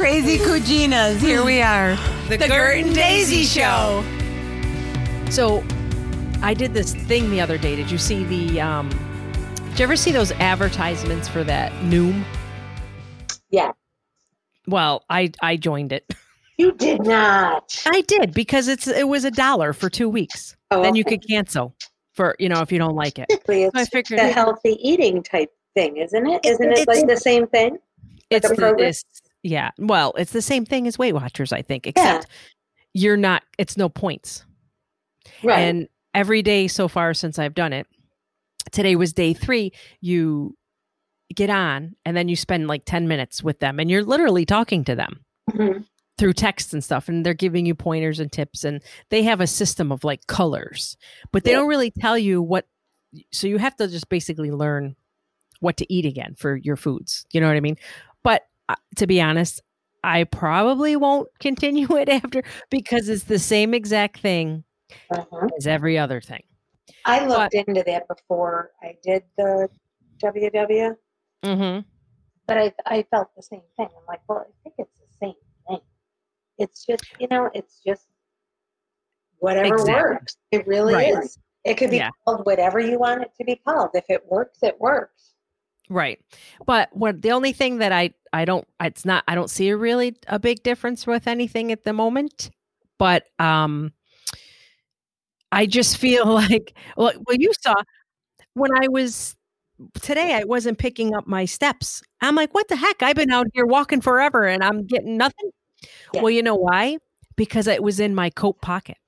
Crazy Cuginas. Here we are. The, Gert and Daisy Show. So I did this thing the other day. Did you see the um did you ever see those advertisements for that Noom? Yeah. Well, I I joined it. You did not. I did because it's it was a dollar for 2 weeks. Oh, Then you okay. could cancel for, you know, if you don't like it. Basically, it's I just figured a healthy eating type thing, isn't it? It- Isn't it like the same thing? It's a the, it's, yeah. Well, it's the same thing as Weight Watchers, I think, except you're not it's no points. Right. And every day so far since I've done it, today was day three, you get on and then you spend like 10 minutes with them and you're literally talking to them Mhm. through text and stuff. And they're giving you pointers and tips. And they have a system of like colors, but they Yeah. don't really tell you what. So you have to just basically learn what to eat again for your foods. You know what I mean? But to be honest, I probably won't continue it after because it's the same exact thing Uh-huh. as every other thing. I looked into that before I did the WW, Mm-hmm. but I I felt the same thing. I'm like, well, I think it's the same thing. It's just you know, it's just whatever Exactly. works. It really Right. is. It could be Yeah. called whatever you want it to be called. If it works, it works. Right. But what the only thing that I I don't it's not I don't see a really a big difference with anything at the moment. But um I just feel like well, well you saw when I was today I wasn't picking up my steps. I'm like, what the heck? I've been out here walking forever and I'm getting nothing. Yeah. Well, you know why? Because it was in my coat pocket.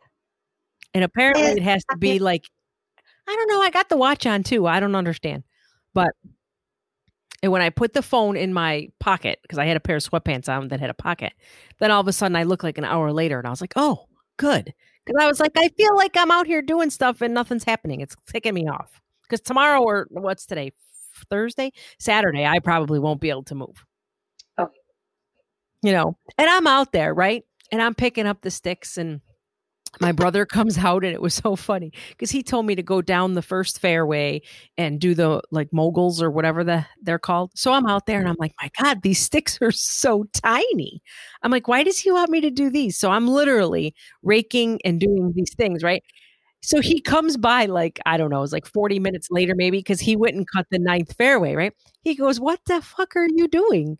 And apparently it has to be like I don't know, I got the watch on too. I don't understand. But and when I put the phone in my pocket, because I had a pair of sweatpants on that had a pocket, then all of a sudden I look like an hour later and I was like, oh, good. Because I was like, I feel like I'm out here doing stuff and nothing's happening. It's ticking me off. Because tomorrow or what's today? Thursday? Saturday, I probably won't be able to move. Oh. You know, and I'm out there, right? And I'm picking up the sticks and my brother comes out and it was so funny because he told me to go down the first fairway and do the like moguls or whatever the they're called. So I'm out there and I'm like, my God, these sticks are so tiny. I'm like, why does he want me to do these? So I'm literally raking and doing these things, right? So he comes by like, I don't know, it was like 40 minutes later, maybe, because he went and cut the ninth fairway, right? He goes, What the fuck are you doing?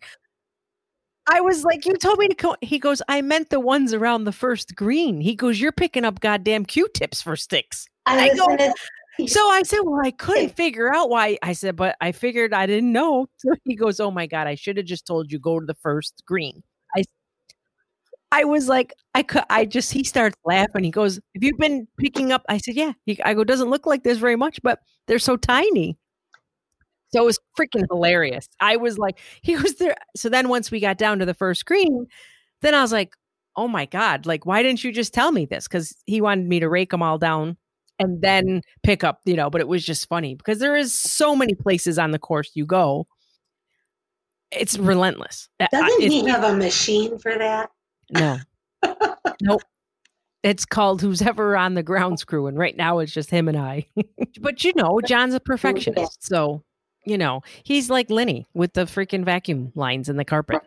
I was like, You told me to go. He goes, I meant the ones around the first green. He goes, You're picking up goddamn Q tips for sticks. I I go- gonna So I said, Well, I couldn't figure out why. I said, But I figured I didn't know. So he goes, Oh my God, I should have just told you go to the first green. I I was like, I could, I just, he starts laughing. He goes, Have you been picking up? I said, Yeah. He, I go, Doesn't look like there's very much, but they're so tiny. So it was freaking hilarious. I was like, He was there. So then once we got down to the first green, then I was like, Oh my God, like, why didn't you just tell me this? Because he wanted me to rake them all down and then pick up, you know, but it was just funny because there is so many places on the course you go. It's relentless. Doesn't it's- he have a machine for that? no. nope. It's called Who's Ever on the Grounds Crew, and right now it's just him and I. but you know, John's a perfectionist, so you know he's like Lenny with the freaking vacuum lines in the carpet.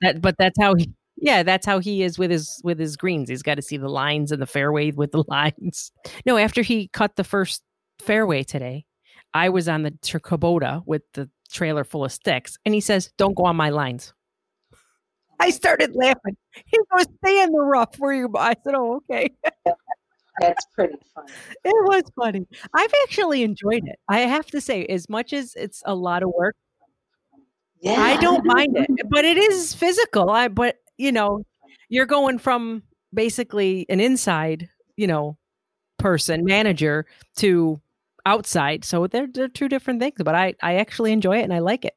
That, but that's how he. Yeah, that's how he is with his with his greens. He's got to see the lines in the fairway with the lines. No, after he cut the first fairway today, I was on the Kubota with the trailer full of sticks, and he says, "Don't go on my lines." I started laughing. He goes, "Stay in the rough where you." I said, "Oh, okay." That's pretty funny. It was funny. I've actually enjoyed it. I have to say, as much as it's a lot of work, Yeah. I don't mind it. But it is physical. I but you know, you're going from basically an inside, you know, person, manager to outside. So they're they're two different things. But I I actually enjoy it and I like it.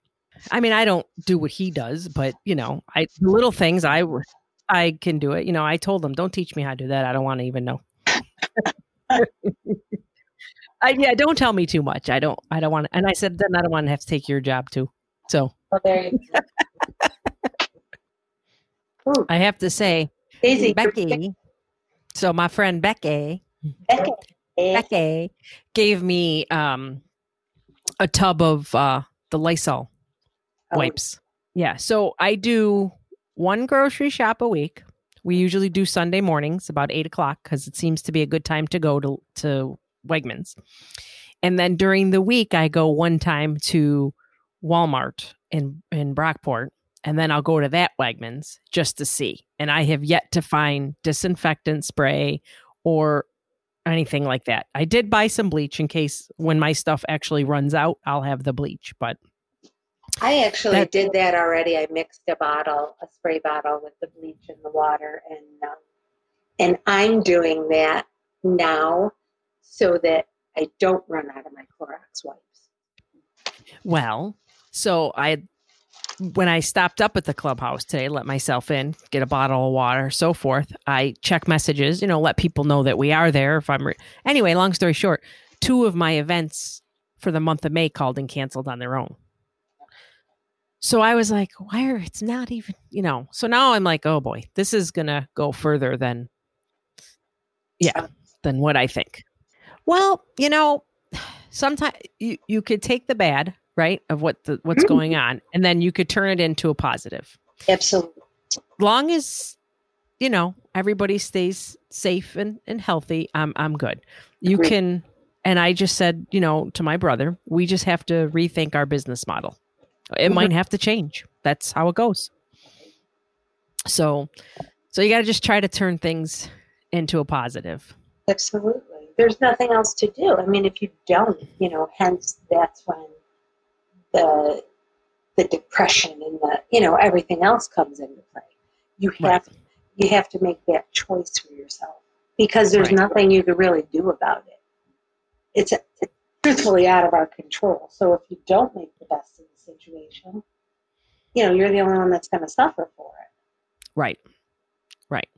I mean, I don't do what he does, but you know, I little things I I can do it. You know, I told him, don't teach me how to do that. I don't want to even know. I, yeah, don't tell me too much. I don't. I don't want. And I said, then I don't want to have to take your job too. So Well, there you go. I have to say, Daisy, Becky. So my friend Becky, Becky. Becky gave me um a tub of uh the Lysol Oh, wipes. Yeah. So I do one grocery shop a week. We usually do Sunday mornings about eight o'clock because it seems to be a good time to go to to Wegmans. And then during the week, I go one time to Walmart in in Brockport, and then I'll go to that Wegmans just to see. And I have yet to find disinfectant spray or anything like that. I did buy some bleach in case when my stuff actually runs out, I'll have the bleach. But I actually that, did that already. I mixed a bottle, a spray bottle, with the bleach and the water, and um, and I'm doing that now so that I don't run out of my Clorox wipes. Well, so I when I stopped up at the clubhouse today, let myself in, get a bottle of water, so forth. I check messages, you know, let people know that we are there. If I'm re- anyway, long story short, two of my events for the month of May called and canceled on their own. So I was like, why are it's not even, you know? So now I'm like, oh boy, this is gonna go further than, yeah, than what I think. Well, you know, sometimes you you could take the bad right of what the what's mm-hmm. going on and then you could turn it into a positive absolutely long as you know everybody stays safe and, and healthy i'm i'm good you Agreed. can and i just said you know to my brother we just have to rethink our business model it might have to change that's how it goes so so you got to just try to turn things into a positive absolutely there's nothing else to do i mean if you don't you know hence that's when the the depression and the you know everything else comes into play. You have right. you have to make that choice for yourself because there's right. nothing you can really do about it. It's, it's truthfully out of our control. So if you don't make the best of the situation, you know you're the only one that's going to suffer for it. Right. Right.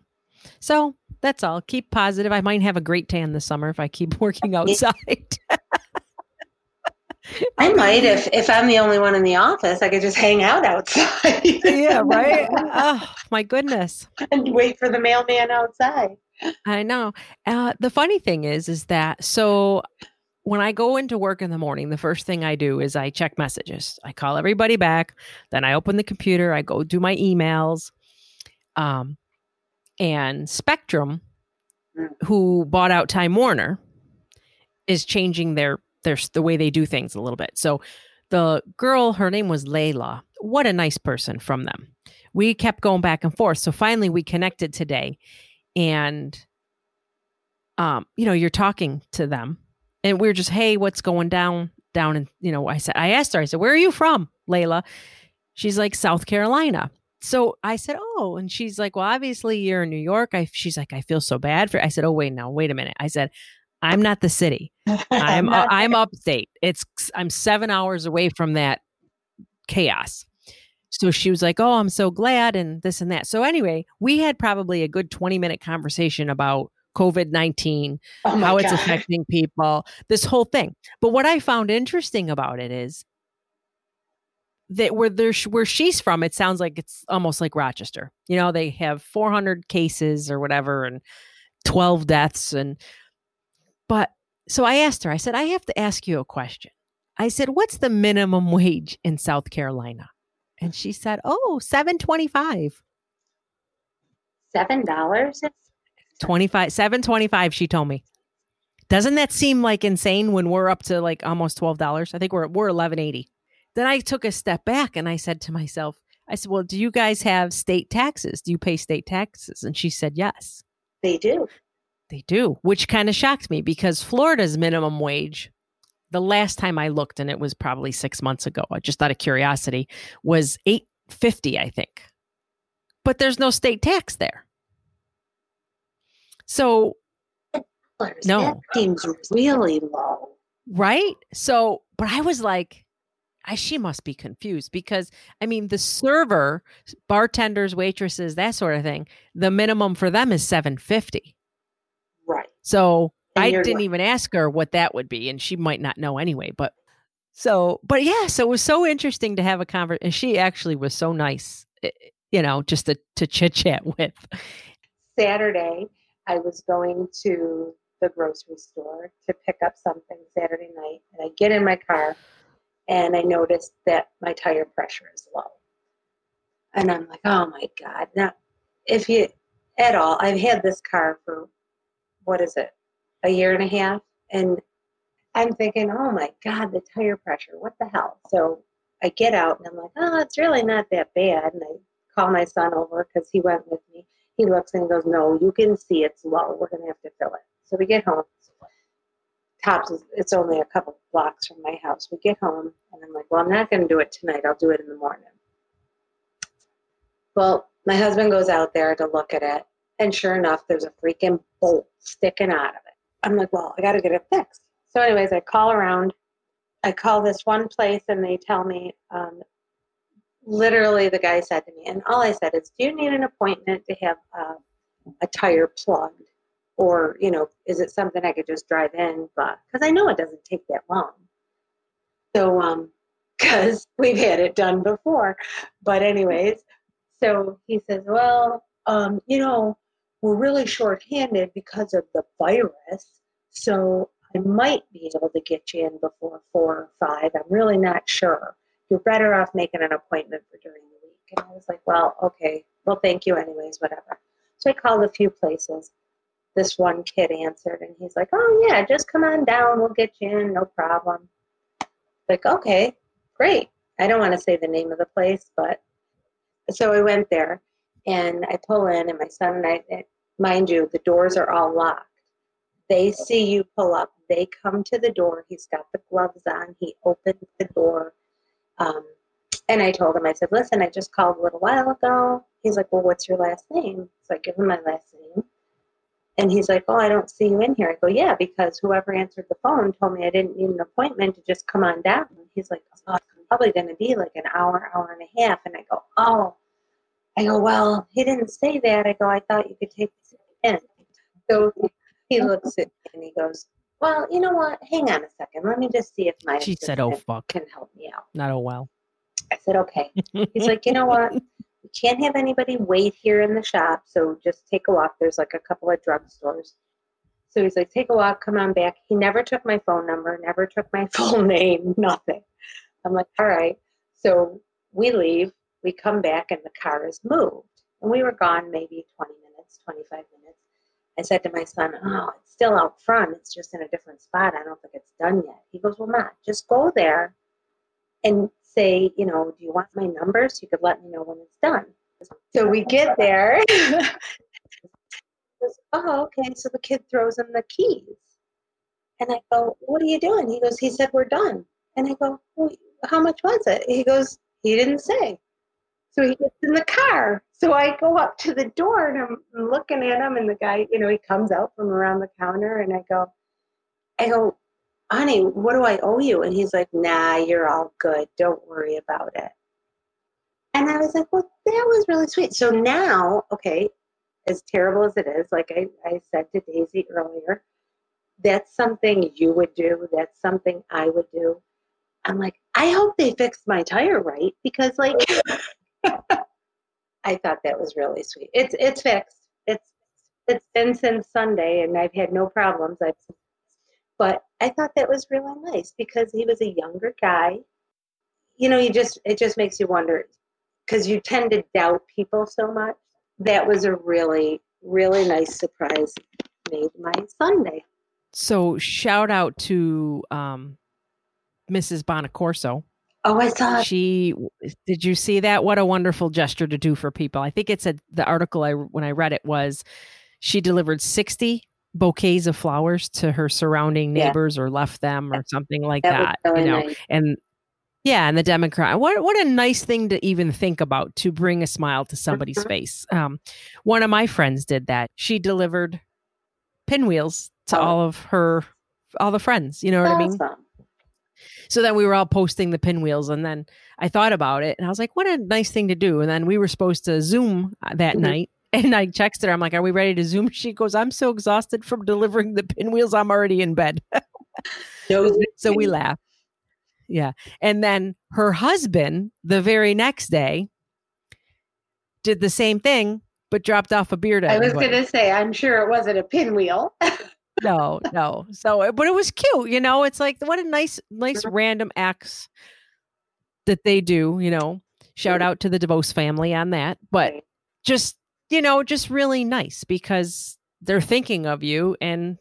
So that's all. Keep positive. I might have a great tan this summer if I keep working outside. I might if if I'm the only one in the office, I could just hang out outside. yeah, right. Oh my goodness. And wait for the mailman outside. I know. Uh, the funny thing is, is that so when I go into work in the morning, the first thing I do is I check messages. I call everybody back. Then I open the computer. I go do my emails. Um, and Spectrum, mm. who bought out Time Warner, is changing their there's the way they do things a little bit. So the girl, her name was Layla. What a nice person from them. We kept going back and forth. So finally we connected today and um, you know, you're talking to them and we are just, hey, what's going down down and you know, I said I asked her, I said, Where are you from, Layla? She's like, South Carolina. So I said, Oh, and she's like, Well, obviously you're in New York. I she's like, I feel so bad for I said, Oh, wait, now, wait a minute. I said, I'm not the city. I'm uh, I'm upstate. It's I'm 7 hours away from that chaos. So she was like, "Oh, I'm so glad and this and that." So anyway, we had probably a good 20 minute conversation about COVID-19, oh how it's affecting people, this whole thing. But what I found interesting about it is that where there's where she's from, it sounds like it's almost like Rochester. You know, they have 400 cases or whatever and 12 deaths and but so I asked her, I said, I have to ask you a question. I said, what's the minimum wage in South Carolina? And she said, oh, 725. Seven dollars? 25 725 she told me. Doesn't that seem like insane when we're up to like almost $12 i think we're we're 1180 then i took a step back and i said to myself i said well do you guys have state taxes? Do you pay state taxes? And she said yes. They do. They do, which kind of shocked me because Florida's minimum wage, the last time I looked, and it was probably six months ago, I just out of curiosity, was eight fifty, I think. But there's no state tax there. So no, that seems really low, right? So, but I was like, I, she must be confused because I mean, the server, bartenders, waitresses, that sort of thing, the minimum for them is seven fifty. Right. So I didn't right. even ask her what that would be, and she might not know anyway. But so, but yeah, so it was so interesting to have a conversation. And she actually was so nice, eh, you know, just to, to chit chat with. Saturday, I was going to the grocery store to pick up something Saturday night, and I get in my car and I noticed that my tire pressure is low. And I'm like, oh my God. Now, if you, at all, I've had this car for, what is it, a year and a half? And I'm thinking, oh my God, the tire pressure, what the hell? So I get out and I'm like, oh, it's really not that bad. And I call my son over because he went with me. He looks and goes, no, you can see it's low. We're going to have to fill it. So we get home. Tops, it's only a couple blocks from my house. We get home and I'm like, well, I'm not going to do it tonight. I'll do it in the morning. Well, my husband goes out there to look at it. And sure enough, there's a freaking bolt sticking out of it. I'm like, well, I got to get it fixed. So, anyways, I call around. I call this one place and they tell me, um, literally, the guy said to me, and all I said is, do you need an appointment to have uh, a tire plugged? Or, you know, is it something I could just drive in? But because I know it doesn't take that long. So, um, because we've had it done before. But, anyways, so he says, well, um, you know, we're really short-handed because of the virus. So I might be able to get you in before four or five. I'm really not sure. You're better off making an appointment for during the week. And I was like, well, okay. Well, thank you anyways, whatever. So I called a few places. This one kid answered and he's like, oh, yeah, just come on down. We'll get you in. No problem. Like, okay, great. I don't want to say the name of the place, but so I went there and I pull in, and my son and I, mind you, the doors are all locked. They see you pull up. They come to the door. He's got the gloves on. He opens the door. Um, and I told him, I said, listen, I just called a little while ago. He's like, well, what's your last name? So I give him my last name. And he's like, oh, I don't see you in here. I go, yeah, because whoever answered the phone told me I didn't need an appointment to just come on down. He's like, oh, it's probably going to be like an hour, hour and a half. And I go, oh, I go, well, he didn't say that. I go, I thought you could take me in. So he looks at me and he goes, well, you know what? Hang on a second. Let me just see if my she said, "Oh fuck," can help me out. Not oh well. I said, okay. He's like, you know what? We can't have anybody wait here in the shop, so just take a walk. There's like a couple of drugstores. So he's like, take a walk, come on back. He never took my phone number, never took my full name, nothing. I'm like, all right. So we leave we come back and the car is moved. And we were gone maybe 20 minutes, 25 minutes. I said to my son, Oh, it's still out front. It's just in a different spot. I don't think it's done yet. He goes, Well, Matt, just go there and say, You know, do you want my number so you could let me know when it's done? So we get there. goes, oh, okay. So the kid throws him the keys. And I go, What are you doing? He goes, He said, We're done. And I go, well, How much was it? He goes, He didn't say. So he gets in the car. So I go up to the door and I'm looking at him, and the guy, you know, he comes out from around the counter, and I go, I go, honey, what do I owe you? And he's like, nah, you're all good. Don't worry about it. And I was like, well, that was really sweet. So now, okay, as terrible as it is, like I, I said to Daisy earlier, that's something you would do. That's something I would do. I'm like, I hope they fixed my tire right because, like, I thought that was really sweet. It's it's fixed. It's it's been since Sunday, and I've had no problems. I've, but I thought that was really nice because he was a younger guy. You know, you just it just makes you wonder because you tend to doubt people so much. That was a really really nice surprise. Made my Sunday. So shout out to um, Mrs. Bonacorso Oh, I saw. She did you see that? What a wonderful gesture to do for people. I think it said the article I when I read it was she delivered 60 bouquets of flowers to her surrounding neighbors yeah. or left them or something like that, that really you know. Nice. And yeah, and the Democrat. What what a nice thing to even think about to bring a smile to somebody's mm-hmm. face. Um, one of my friends did that. She delivered pinwheels to oh. all of her all the friends. You know what. I mean? So then we were all posting the pinwheels, and then I thought about it, and I was like, "What a nice thing to do!" And then we were supposed to Zoom uh, that mm-hmm. night, and I texted her. I'm like, "Are we ready to Zoom?" She goes, "I'm so exhausted from delivering the pinwheels. I'm already in bed." so we laughed. Yeah, and then her husband, the very next day, did the same thing, but dropped off a beard. I was going to say, I'm sure it wasn't a pinwheel. No, no. So, uh, but it was cute. You know, it's like what a nice, nice random acts that they do. You know, Shout out to the DeVos family on that. But just, you know, just really nice because they're thinking of you and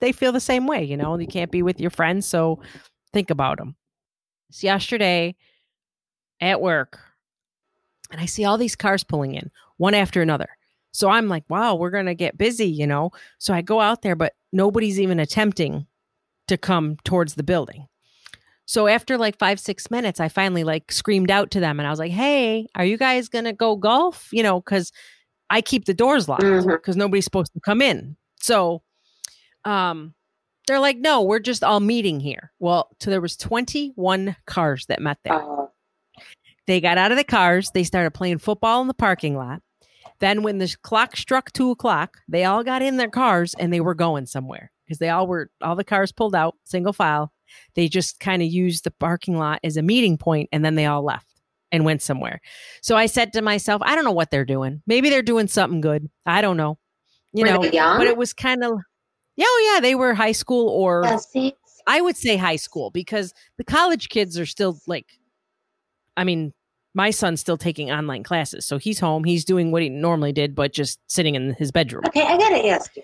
they feel the same way. You know, you can't be with your friends. So think about them. So yesterday at work, and I see all these cars pulling in one after another. So I'm like, wow, we're going to get busy, you know? So I go out there, but nobody's even attempting to come towards the building. So after like five, six minutes, I finally like screamed out to them and I was like, hey, are you guys going to go golf? You know, because I keep the doors locked because nobody's supposed to come in. So um, they're like, no, we're just all meeting here. Well, so there was 21 cars that met there. Oh, They got out of the cars. They started playing football in the parking lot. Then, when the clock struck two o'clock, they all got in their cars and they were going somewhere because they all were, all the cars pulled out, single file. They just kind of used the parking lot as a meeting point and then they all left and went somewhere. So I said to myself, I don't know what they're doing. Maybe they're doing something good. I don't know. You were know, but it was kind of, yeah, oh, yeah, they were high school or I would say high school because the college kids are still like, I mean, my son's still taking online classes. So he's home. He's doing what he normally did, but just sitting in his bedroom. Okay, I gotta ask you.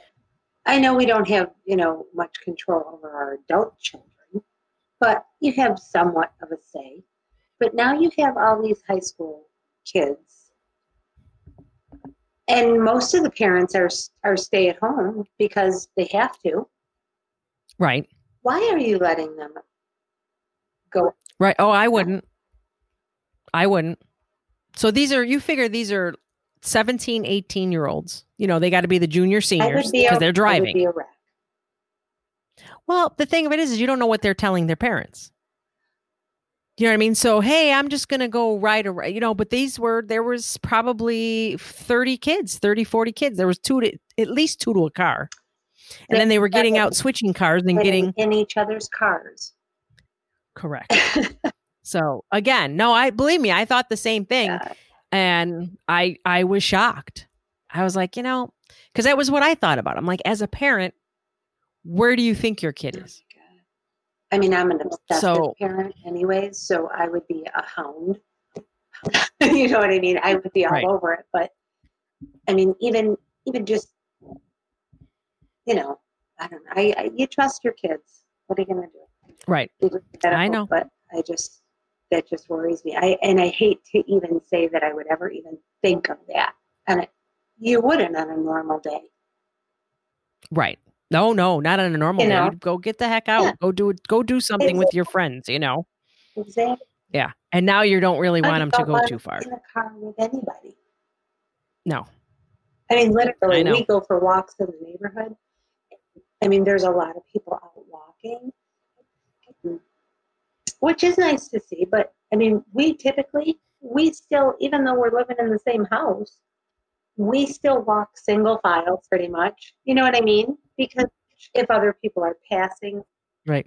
I know we don't have, you know, much control over our adult children, but you have somewhat of a say. But now you have all these high school kids, and most of the parents are are stay at home because they have to. Right. Why are you letting them go? Right. Oh, I wouldn't. I wouldn't. So these are, you figure these are 17, 18 year olds. You know, they got to be the junior seniors because they're driving. be a wreck. Well, the thing of it is, is you don't know what they're telling their parents. You know what I mean? So, hey, I'm just going to go ride a, you know, but these were, there was probably 30 kids, 30, 40 kids. There was two to, at least two to a car. And then they were getting out, switching cars and getting, in each other's cars. correct. So again, no, I believe me, I thought the same thing. Yeah. And I, I was shocked. I was like, you know, because that was what I thought about. I'm like, as a parent, where do you think your kid oh is? I mean, I'm an obsessive So- parent, anyways, so I would be a hound. you know what I mean? I would be all Right. over it. But I mean, even even just you know, I don't know. I, I you trust your kids. What are you gonna do? Right. It was medical, I know. but I just that just worries me. I and I hate to even say that I would ever even think of that. And it, you wouldn't on a normal day. Right. No, no, not on a normal You day. know? You'd Go get the heck out. Yeah. Go do it. Go do something with your friends. You know. Exactly. Yeah. And now you don't really want them to go too far. In a car with anybody. No. I mean, literally, I we go for walks in the neighborhood. I mean, there's a lot of people out walking, which is nice to see. But I mean, we typically, we still, even though we're living in the same house, we still walk single file pretty much. You know what I mean? Because if other people are passing, Right.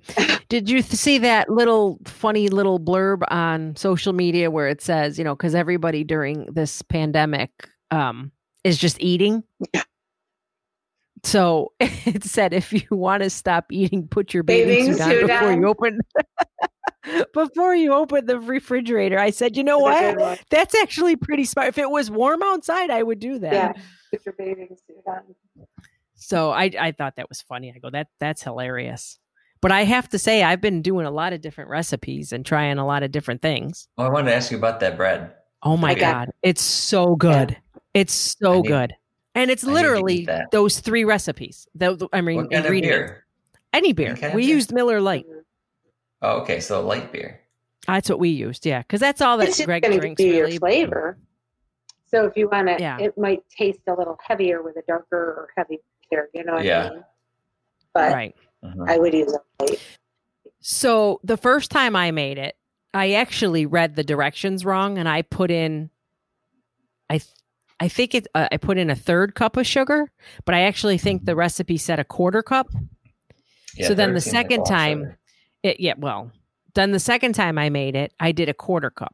Did you th- see that little funny little blurb on social media where it says, you know, because everybody during this pandemic um, is just eating? Yeah. So it said, if you want to stop eating, put your bathing, Bathing suit on suit before on. you open. before you open the refrigerator, I said, you know It's a what? That's actually pretty smart. If it was warm outside, I would do that. yeah, put your bathing suit on. So I I thought that was funny. I go that that's hilarious. But I have to say I've been doing a lot of different recipes and trying a lot of different things. Oh, I wanted to ask you about that bread. Oh my I got- god, it's so good. It's so I need- good. And it's I need to eat literally those three recipes. The, the- I mean What kind of beer? Any beer. kind of We beer? used Miller Lite. Oh, okay, so light beer. That's what we used. Yeah, because that's all that it's Greg going drinks. be Really. your flavor. So if you want to, Yeah. it might taste a little heavier with a darker or heavy beer. You know what Yeah. I mean? But Right. Mhm. I would use a plate. So the first time I made it, I actually read the directions wrong, and I put in, I, th- I think it. Uh, I put in a third cup of sugar, but I actually think the recipe said a quarter cup. Yeah, So then the third seems like second a lot of time- sugar. It, yeah, well, then the second time I made it, I did a quarter cup,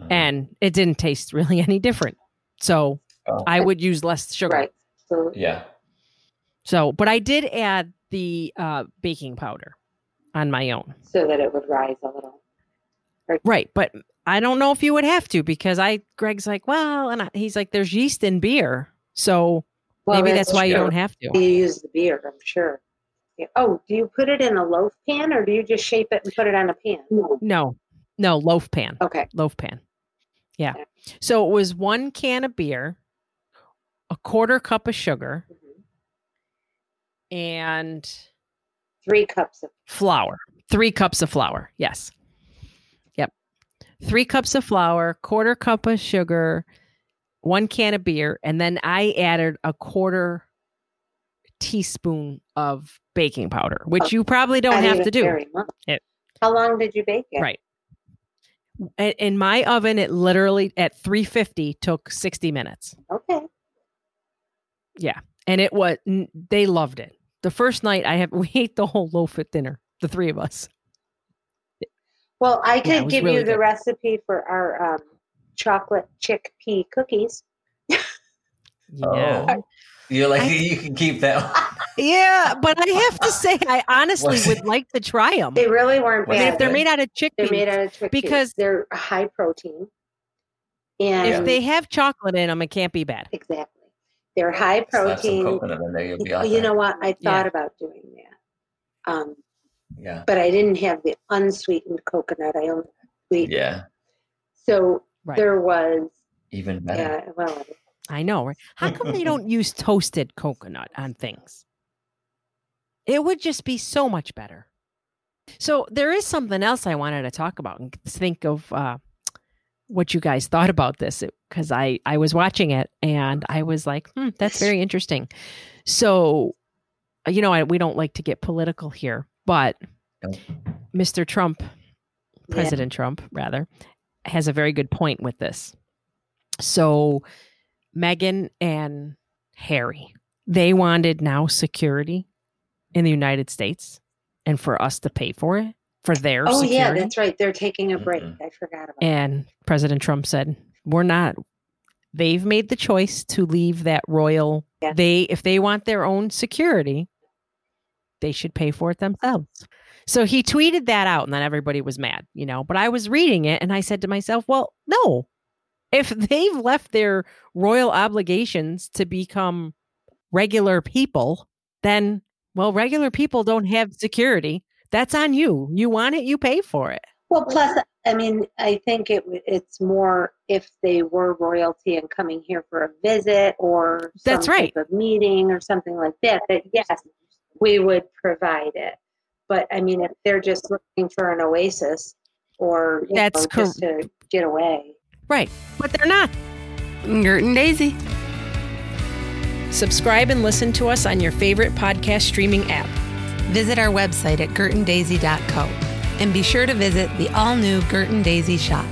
Mhm. and it didn't taste really any different. So Oh, I would use less sugar. Right. So yeah. So, but I did add the uh, baking powder on my own. so that it would rise a little. Right, but I don't know if you would have to because I Greg's like, well, and I, he's like, there's yeast in beer, so Well, maybe that's, why you don't have to. You use the beer, I'm sure. Yeah. Oh, do you put it in a loaf pan or do you just shape it and put it on a pan? No, no no loaf pan, Okay. loaf pan. Yeah. Yeah. So it was one can of beer, a quarter cup of sugar, Mhm. and Three cups of flour. Three cups of flour. Yes. Three cups of flour, quarter cup of sugar, one can of beer, and then I added a quarter teaspoon of baking powder, which Oh, you probably don't have to do. It- How long did you bake it? Right. In my oven, it literally at 350 took 60 minutes. Okay. Yeah. And it was, they loved it. The first night I have, we ate the whole loaf at dinner, the three of us. Well, I could was give really you the good. recipe for our um, chocolate chickpea cookies. Yeah. Oh. You're like I- you can keep that. one. Yeah, but I have to say, I honestly would like to try them. They really weren't Was I mean, bad. if they're made out of They're chickpeas, made out of chickpeas because- they're high protein. And if they have chocolate in them, it can't be bad. exactly, they're high Slap some protein. coconut in there, you'll be Oh, you set. know what? I Yeah. thought about doing that, um, Yeah. but I didn't have the unsweetened coconut. I only had sweet. Yeah. So Right. there was, Even better. yeah. Well, I know, right? How come they don't use toasted coconut on things? It would just be so much better. So there is something else I wanted to talk about and think of uh, what you guys thought about this because I I was watching it and I was like, hmm, that's very interesting. So, you know, I, we don't like to get political here, but Nope. Mr. Trump, yeah. President Trump, rather, has a very good point with this. So, Meghan and Harry, they wanted now security in the United States and for us to pay for it for their Oh security. yeah, that's right. They're taking a break. Mhm. I forgot about. and President Trump said, "We're not. They've made the choice to leave that royal. Yeah. They, if they want their own security, they should pay for it themselves." Oh. So he tweeted that out, and then everybody was mad, you know. But I was reading it, and I said to myself, "Well, no. If they've left their royal obligations to become regular people, then well, regular people don't have security. That's on you. You want it, you pay for it." Well, plus, I mean, I think it it's more if they were royalty and coming here for a visit or some That's right. type of meeting or something like that. That yes, we would provide it. But I mean, if they're just looking for an oasis or you That's know, just to get away, Right. But they're not. Gert and Daisy. Subscribe and listen to us on your favorite podcast streaming app. Visit our website at gertanddaisy.co and be sure to visit the all new Gert and Daisy shop.